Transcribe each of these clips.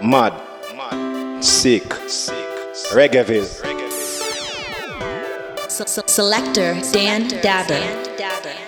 Mad. Sick. Reggaeville. Se- se- Selector Dan Dabber.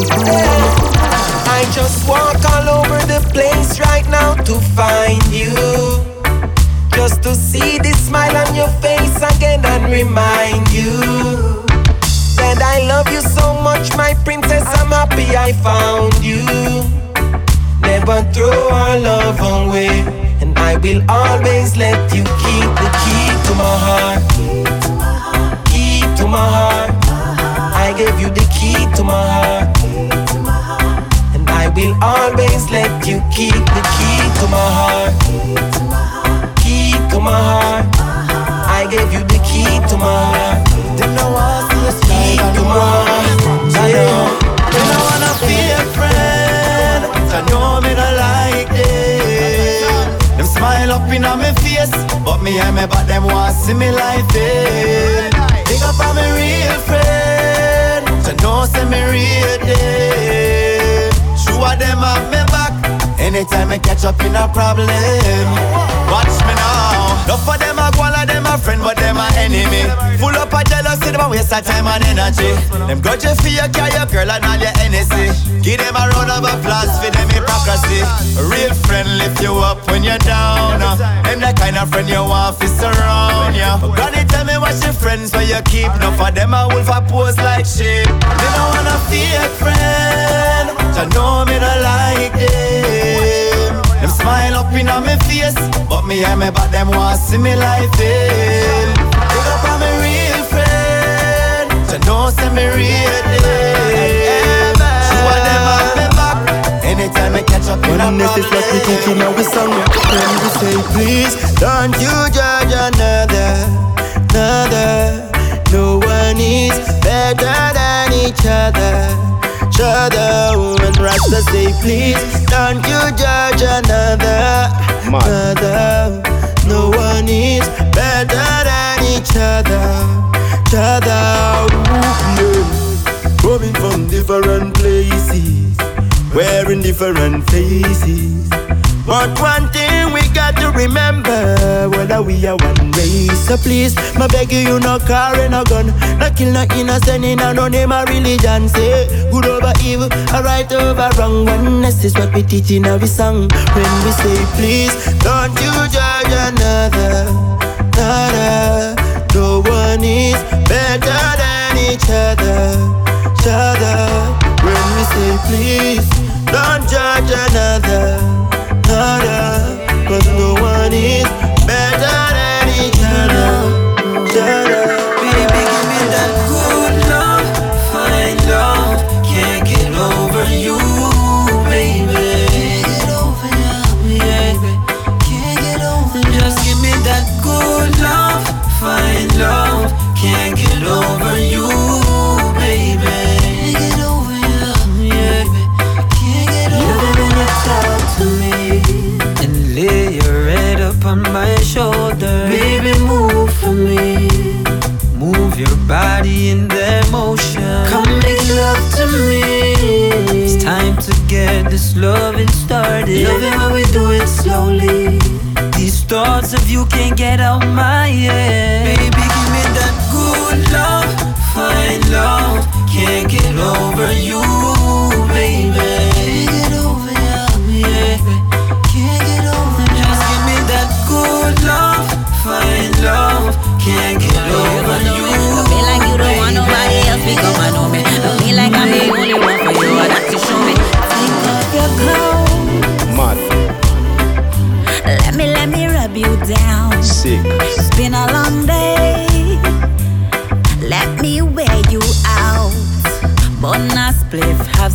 I just walk all over the place right now to find you. Just to see the smile on your face again and remind you that I love you so much, my princess. I'm happy I found you. Never throw our love away, and I will always let you keep the key to my heart. Key to my heart. I gave you the key to my heart. I will always let you keep the key to my heart. Key to my heart. I gave you the key to my heart. Them no want see Key to my heart. Them no wanna be a friend. I know me not like it. Them smile up in me face, but me and me but them want see me like it. Big up on me real friend. To know say me real dead. Sure them have me back. Anytime I catch up in a problem, watch me now. No for them a go like them a friend, but them a enemy. Full up of jealousy, them a waste of time and energy. Them grudge you for your car, your girl and all your NSC. Give them a round of applause for them hypocrisy. A real friend lift you up when you're down. Them the kind of friend you want to surround you. Granny tell me friends where you keep. No for them a wolf a pose like sheep. They don't want a fake friend. To know me not like them. Them smile up in on me face, but me and me but them want see me like them. Big up on me real friend. To know say me real them. Sure them me back. Anytime I catch up in a Oneness is what we in our song. When we say please, don't you judge another, another. No one is better than each other, each other. When Rasta say please, don't you judge another, Mad. another. No one is better than each other, each other. Ooh. Coming from different places, wearing different faces. But one thing got to remember, whether we are one race. So please, my beg you, you no car and no gun, no kill no innocent in no name a religion. Say good over evil, a right over wrong. Oneness is what we teach in our song. When we say please, don't you judge another, another. No one is better than each other, each other. When we say please, don't judge another, another. started. Loving when we do it slowly. These thoughts of you can't get out my head. Baby, give me that good love, fine love. Can't get over you, baby. Can't get over you, yeah. Can't get over you. Just give me that good love, fine love. Can't get over you.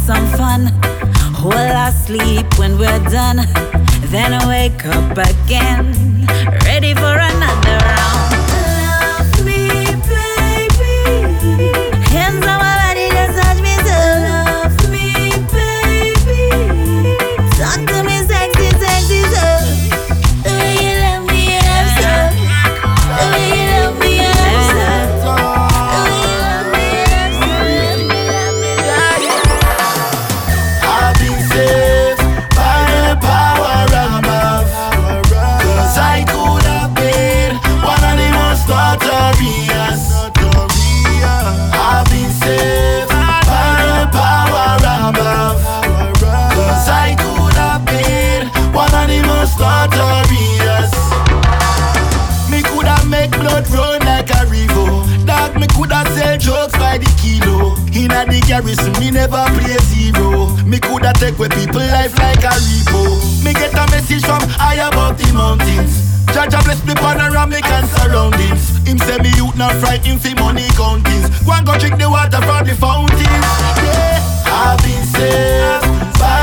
some fun. Well, I sleep when we're done, then I wake up again, ready for another round. the garrison, me never play zero. Me coulda take with people life like a repo. Me get a message from high above the mountains. Jah Jah bless me panoramic and surroundings. Him say me youth not frightened for money countings. Go and go drink the water from the fountain. Yeah, I've been saved by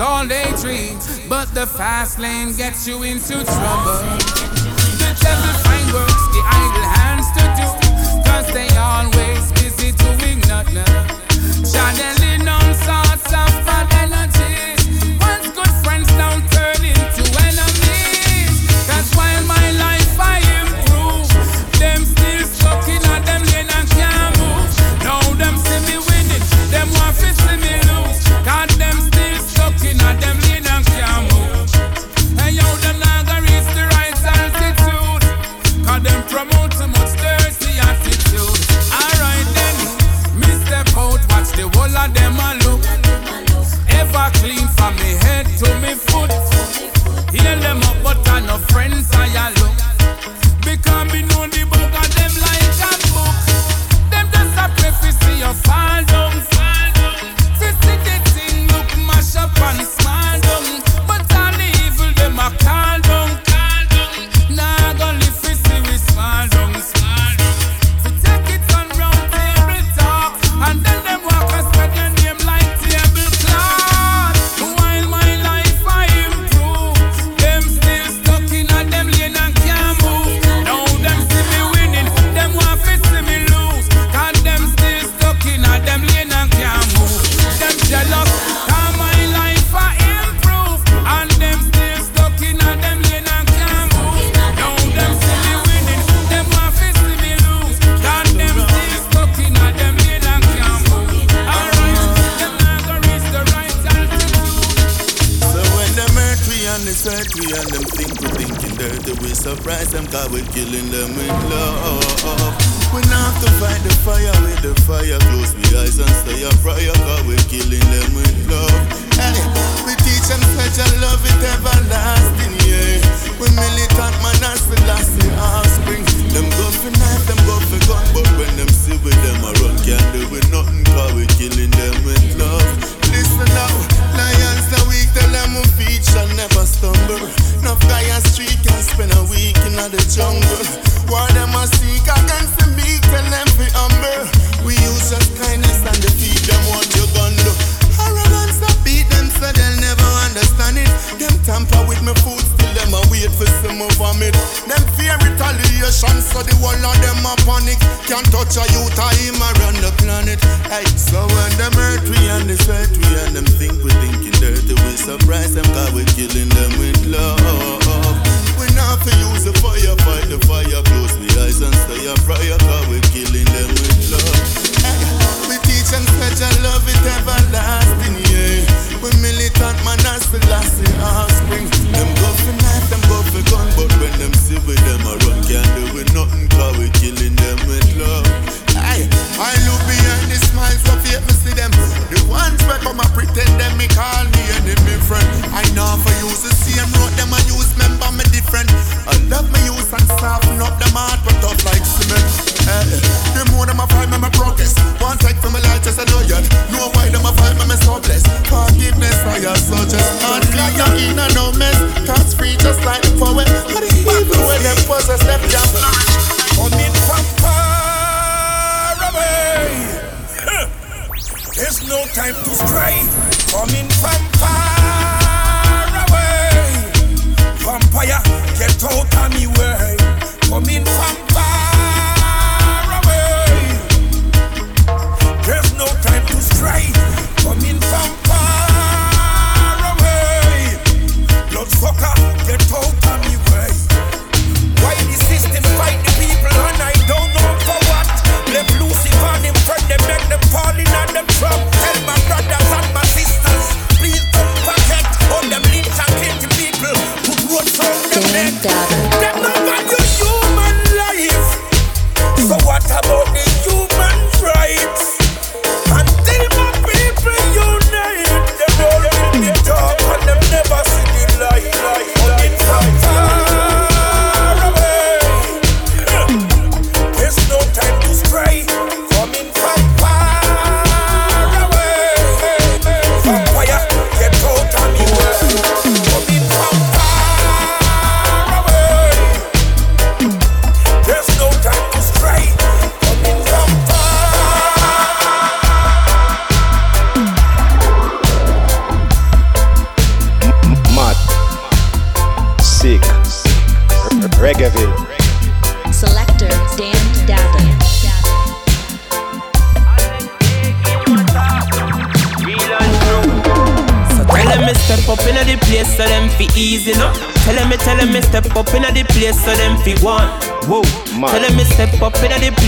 all they dream. But the fast lane gets you into trouble. The devil find works the idle hands to do, cause they always busy doing nothing. Channeling all sorts of bad energies. Once good friends don't your love is everlasting, yeah. We militant man as the last the offspring. Them go for knife, them go for gun, but when them see with them, I run can't do with nothing, cause we killing them with love. Listen now, lions the weak, tell them we feet shall never stumble. No fire on street can spend a week in the jungle. Why them a seek against the meek, tell them we humble. We use just kindness. me food, still them a wait for some of vomit. Them fear retaliation, so the whole of them a panic. Can't touch a youth or him around the planet. Hey, so when them hurt we and this sweat we and them think we thinking dirty, we surprise them cause we killing call me enemy friend. I know for you.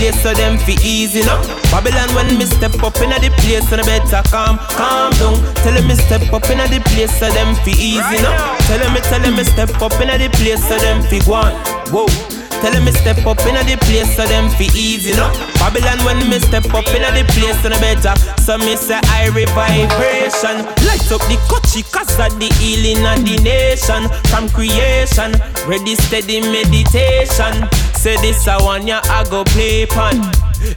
Place so them fi easy now. Babylon when me step up inna the place so they better calm, calm down. Tell me step up inna the place so them fi easy no. Tell me, tell me step up inna the place so them fi one. Whoa. Tell me step up in the place so them fi easy no. Babylon when me step up in the place so the better. So me say I vibration. Light up the coachy cause of the healing of the nation. From creation, ready steady meditation. Say this I want ya I go play pan.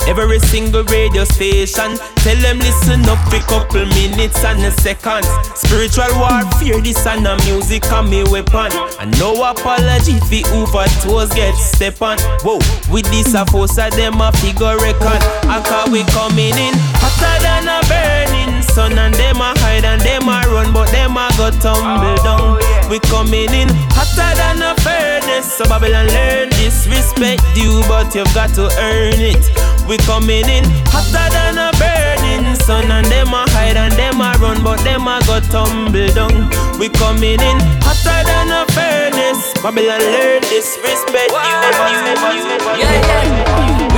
Every single radio station Tell them listen up for couple minutes and a seconds Spiritual warfare, this and the music and me weapon. And no apology for toes get step on. Whoa, with this a force of them a figure reckon. I call we coming in hotter than a burning sun. And them a hide and them a run but them a go tumble down We coming in hotter than a furnace So Babylon learn this respect you but you've got to earn it we coming in hotter than a burning sun, and them a hide and them a run, but them a go tumble down. We coming in hotter than a furnace. Babylon learn this respect. You, you, you, yeah, yeah.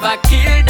never killed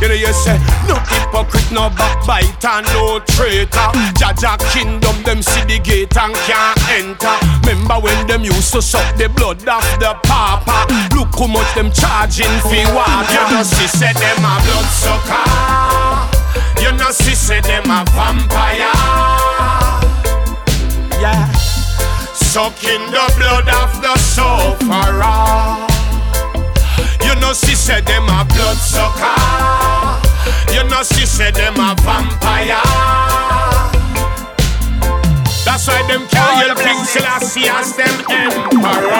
You know you say no hypocrite, no backbiter, no traitor. Jah Jah kingdom, them see the gate and can't enter. Remember when them used to suck the blood off the papa? Look how much them charging for water. You know she said them a blood sucker. You know she said them a vampire. Yeah, sucking the blood of the sufferer. You know she said them a blood sucker. Know she said them a vampire. That's why them can't help King Selassie as them emperor.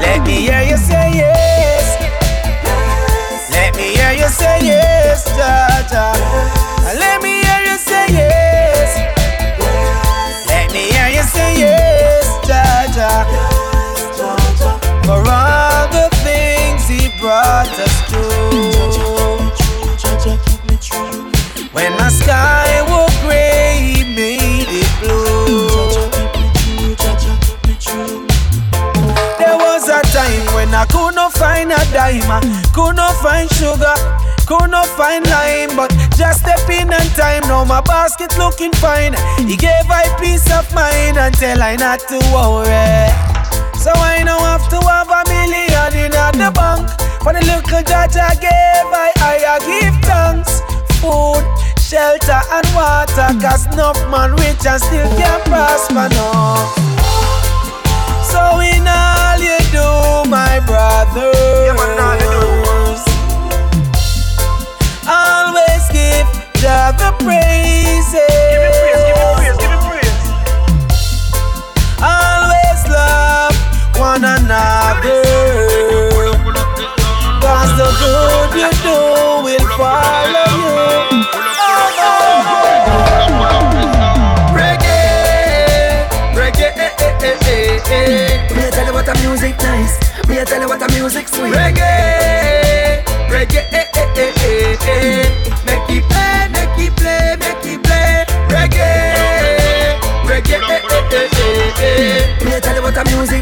Let me hear you say yes. Let me hear you say yes, Jah Jah. Let me find a dime, ah. could not find sugar. Could not find lime, but just step in on time. Now my basket looking fine. He gave I peace of mind and tell I not to worry. So I don't have to have a million in the bank. For the little judge I gave, I, I, I give thanks. Food, shelter and water. Cause enough man rich and still can't prosper, no. So in all you do, my brothers, always give Jah the praises. Music nice. Me a tell you what a music sweet. Reggae, reggae, eh, eh, eh, eh, eh. Make it play, make it play, make it play. Reggae, reggae, eh, eh, eh, eh, eh. Me a tell you what a music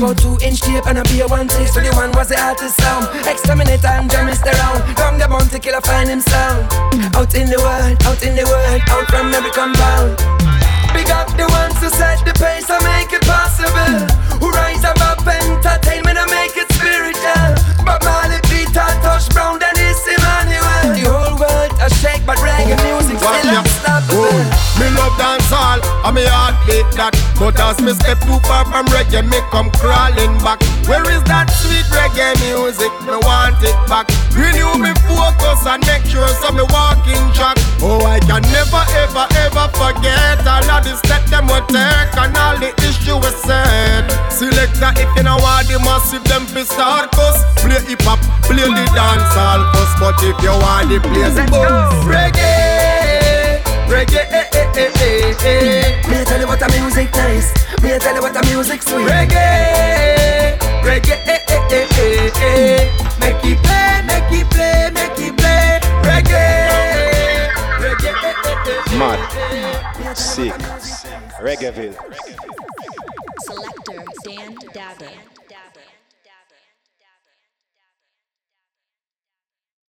about two inch tape and a beer one taste So the one was the artist sound. Exterminate and jam is around From the bounty killer find him sound. Out in the world, out in the world Out from every compound. Big up the ones who set the pace and make it possible. Who rise above entertainment and make it spiritual. But Marley Peter Tosh Brown Dennis Emmanuel. The whole world a shake but reggae music still love dance all, and me heart beat that. But as me step too far from reggae, me come crawling back. Where is that sweet reggae music? Me want it back. Renew me focus and make sure so me walk in track. Oh, I can never ever ever forget all of the step them will take and all the issue we said. Select Selector if you know want the massive them be start cuss. Play hip hop, play the dance all cuss. But if you want the place. Reggae, nice. Me tell you what a music sweet. Reggae, reggae, eh, eh, eh, eh, eh. Make it play, make it play, make it play. Reggae, reggae, eh, eh, eh, eh. Mad. Sick. Reggaeville.